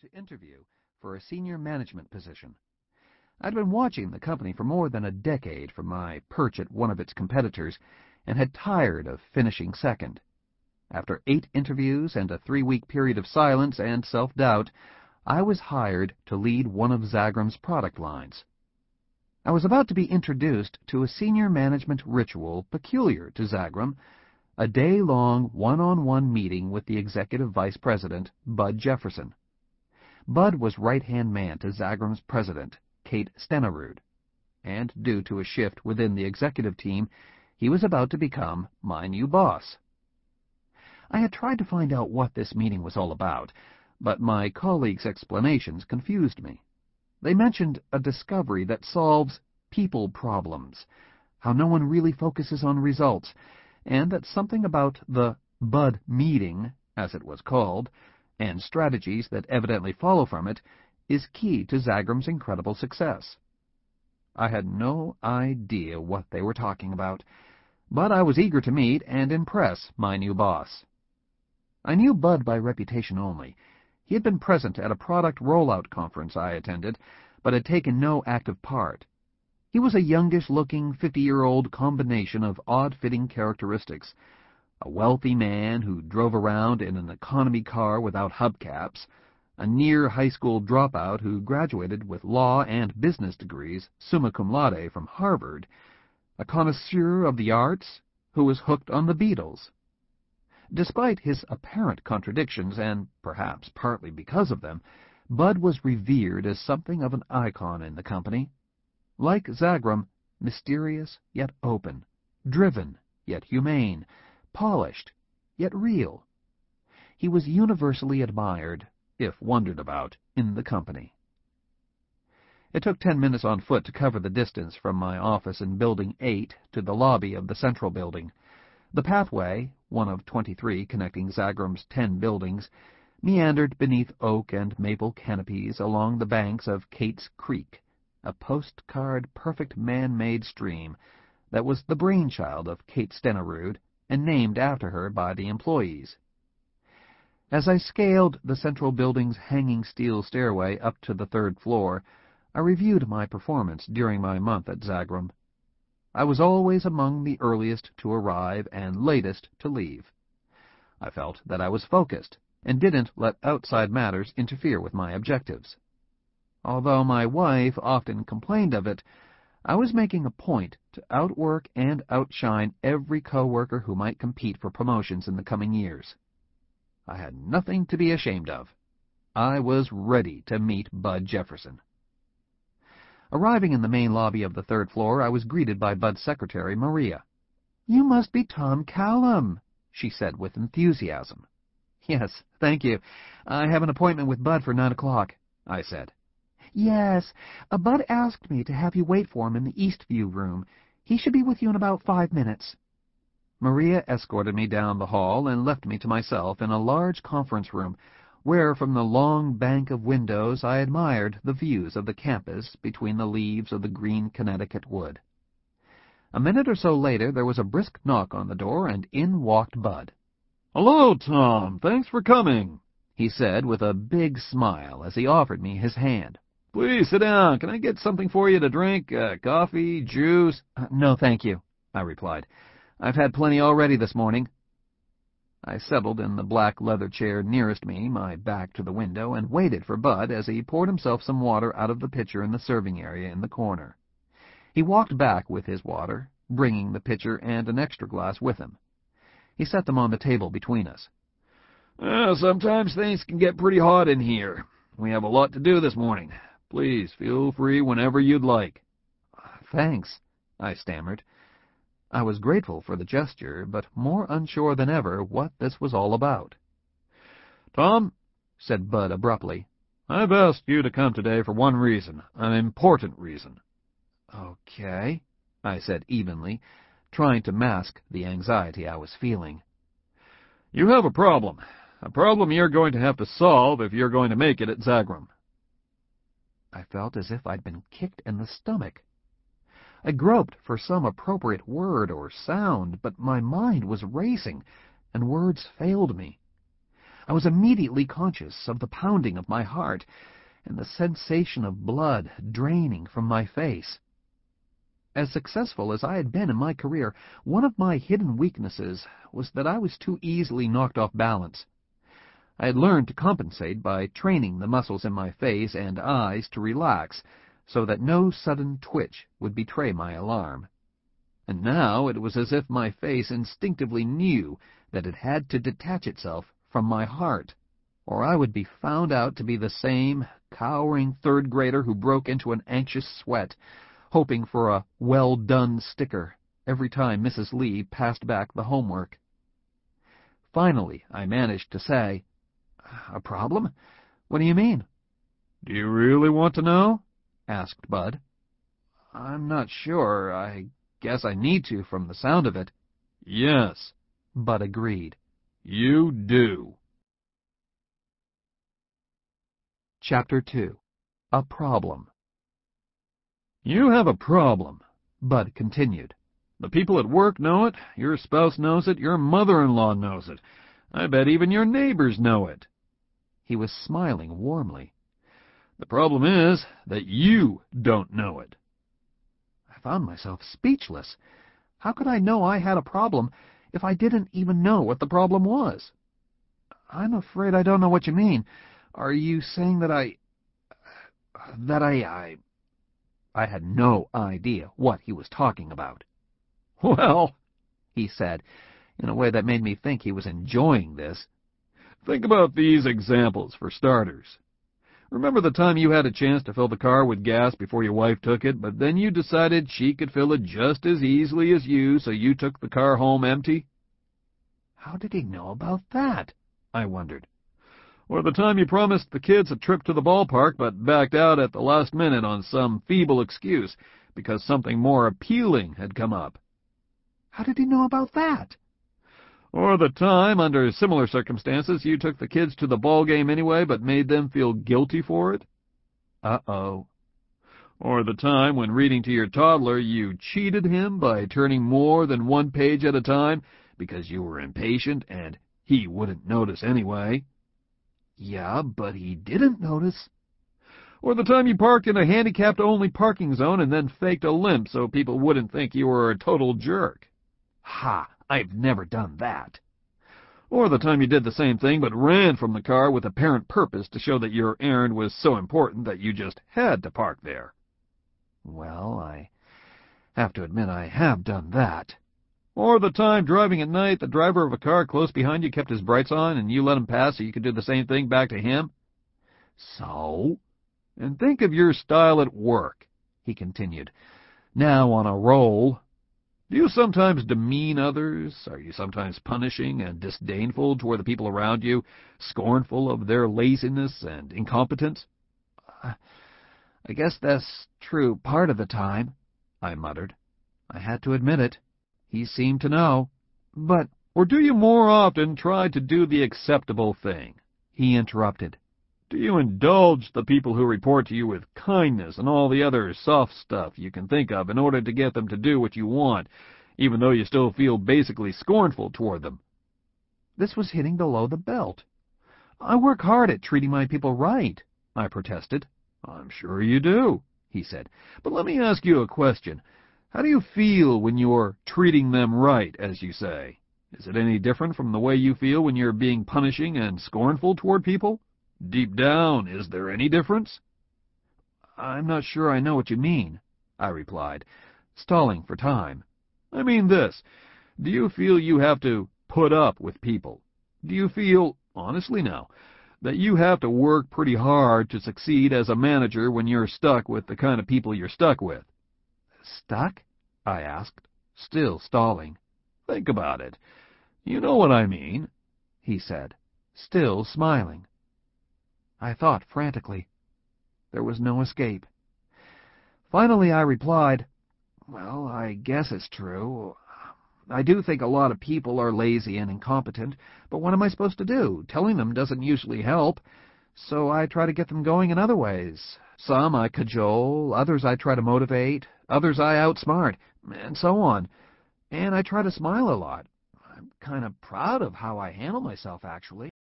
to interview for a senior management position. I'd been watching the company for more than a decade from my perch at one of its competitors and had tired of finishing second. After eight interviews and a three-week period of silence and self-doubt, I was hired to lead one of Zagrum's product lines. I was about to be introduced to a senior management ritual peculiar to Zagrum, a day-long one-on-one meeting with the executive vice president, Bud Jefferson. Bud was right-hand man to Zagrum's president, Kate Stenerud, and due to a shift within the executive team, he was about to become my new boss. I had tried to find out what this meeting was all about, but my colleagues' explanations confused me. They mentioned a discovery that solves people problems, how no one really focuses on results, and that something about the Bud meeting, as it was called, and strategies that evidently follow from it, is key to Zagrum's incredible success. I had no idea what they were talking about, but I was eager to meet and impress my new boss. I knew Bud by reputation only. He had been present at a product rollout conference I attended, but had taken no active part. He was a youngish-looking, fifty-year-old combination of odd-fitting characteristics. A wealthy man who drove around in an economy car without hubcaps, a near-high school dropout who graduated with law and business degrees summa cum laude from Harvard, a connoisseur of the arts who was hooked on the Beatles. Despite his apparent contradictions, and perhaps partly because of them, Bud was revered as something of an icon in the company. Like Zagrum, mysterious yet open, driven yet humane, polished yet real. He was universally admired, if wondered about, in the company. It took ten minutes on foot to cover the distance from my office in Building 8 to the lobby of the Central Building. The pathway, one of twenty-three connecting Zagrum's ten buildings, meandered beneath oak and maple canopies along the banks of Kate's Creek, a postcard-perfect man-made stream that was the brainchild of Kate Stenerud and named after her by the employees. As I scaled the central building's hanging steel stairway up to the third floor, I reviewed my performance during my month at Zagrum. I was always among the earliest to arrive and latest to leave. I felt that I was focused and didn't let outside matters interfere with my objectives. Although my wife often complained of it, I was making a point to outwork and outshine every coworker who might compete for promotions in the coming years. I had nothing to be ashamed of. I was ready to meet Bud Jefferson. Arriving in the main lobby of the third floor, I was greeted by Bud's secretary, Maria. "You must be Tom Callum," she said with enthusiasm. "Yes, thank you. I have an appointment with Bud for nine o'clock," I said. "Yes. Uh, Bud asked me to have you wait for him in the East View room. He should be with you in about five minutes." Maria escorted me down the hall and left me to myself in a large conference room, where from the long bank of windows I admired the views of the campus between the leaves of the green Connecticut wood. A minute or so later there was a brisk knock on the door, and in walked Bud. "Hello, Tom. Thanks for coming," he said with a big smile as he offered me his hand. "Please sit down. Can I get something for you to drink? Uh, coffee, juice?" Uh, "No, thank you," I replied. I've had plenty already this morning. I settled in the black leather chair nearest me, my back to the window, and waited for Bud as he poured himself some water out of the pitcher in the serving area in the corner. He walked back with his water, bringing the pitcher and an extra glass with him. He set them on the table between us. Uh, sometimes things can get pretty hot in here. We have a lot to do this morning. Please feel free whenever you'd like. Ah, thanks, I stammered. I was grateful for the gesture, but more unsure than ever what this was all about. Tom, said Bud abruptly, I've asked you to come today for one reason, an important reason. Okay, I said evenly, trying to mask the anxiety I was feeling. You have a problem, a problem you're going to have to solve if you're going to make it at Zagrum. I felt as if I'd been kicked in the stomach. I groped for some appropriate word or sound, but my mind was racing, and words failed me. I was immediately conscious of the pounding of my heart and the sensation of blood draining from my face. As successful as I had been in my career, one of my hidden weaknesses was that I was too easily knocked off balance. I had learned to compensate by training the muscles in my face and eyes to relax so that no sudden twitch would betray my alarm. And now it was as if my face instinctively knew that it had to detach itself from my heart, or I would be found out to be the same cowering third grader who broke into an anxious sweat hoping for a well done sticker every time Mrs. Lee passed back the homework. Finally, I managed to say, A problem? What do you mean? Do you really want to know? asked Bud. I'm not sure. I guess I need to from the sound of it. Yes, Bud agreed. You do. Chapter 2 A Problem you have a problem, Bud continued. The people at work know it, your spouse knows it, your mother-in-law knows it. I bet even your neighbors know it. He was smiling warmly. The problem is that you don't know it. I found myself speechless. How could I know I had a problem if I didn't even know what the problem was? I'm afraid I don't know what you mean. Are you saying that I... that I... I... I had no idea what he was talking about. Well, he said, in a way that made me think he was enjoying this. Think about these examples for starters. Remember the time you had a chance to fill the car with gas before your wife took it, but then you decided she could fill it just as easily as you, so you took the car home empty? How did he know about that? I wondered. Or the time you promised the kids a trip to the ballpark but backed out at the last minute on some feeble excuse because something more appealing had come up. How did he know about that? Or the time, under similar circumstances, you took the kids to the ball game anyway but made them feel guilty for it? Uh-oh. Or the time when reading to your toddler you cheated him by turning more than one page at a time because you were impatient and he wouldn't notice anyway. Yeah, but he didn't notice. Or the time you parked in a handicapped-only parking zone and then faked a limp so people wouldn't think you were a total jerk. Ha! I've never done that. Or the time you did the same thing but ran from the car with apparent purpose to show that your errand was so important that you just had to park there. Well, I have to admit I have done that. Or the time driving at night, the driver of a car close behind you kept his brights on and you let him pass so you could do the same thing back to him. So? And think of your style at work, he continued, now on a roll. Do you sometimes demean others? Are you sometimes punishing and disdainful toward the people around you, scornful of their laziness and incompetence? I guess that's true part of the time, I muttered. I had to admit it. He seemed to know. But, or do you more often try to do the acceptable thing? He interrupted. Do you indulge the people who report to you with kindness and all the other soft stuff you can think of in order to get them to do what you want, even though you still feel basically scornful toward them? This was hitting below the belt. I work hard at treating my people right, I protested. I'm sure you do, he said. But let me ask you a question. How do you feel when you're treating them right, as you say? Is it any different from the way you feel when you're being punishing and scornful toward people? Deep down, is there any difference? I'm not sure I know what you mean, I replied, stalling for time. I mean this. Do you feel you have to put up with people? Do you feel, honestly now, that you have to work pretty hard to succeed as a manager when you're stuck with the kind of people you're stuck with? Stuck? I asked, still stalling. Think about it. You know what I mean, he said, still smiling. I thought frantically. There was no escape. Finally I replied, Well, I guess it's true. I do think a lot of people are lazy and incompetent, but what am I supposed to do? Telling them doesn't usually help, so I try to get them going in other ways. Some I cajole, others I try to motivate, others I outsmart, and so on. And I try to smile a lot. I'm kind of proud of how I handle myself, actually.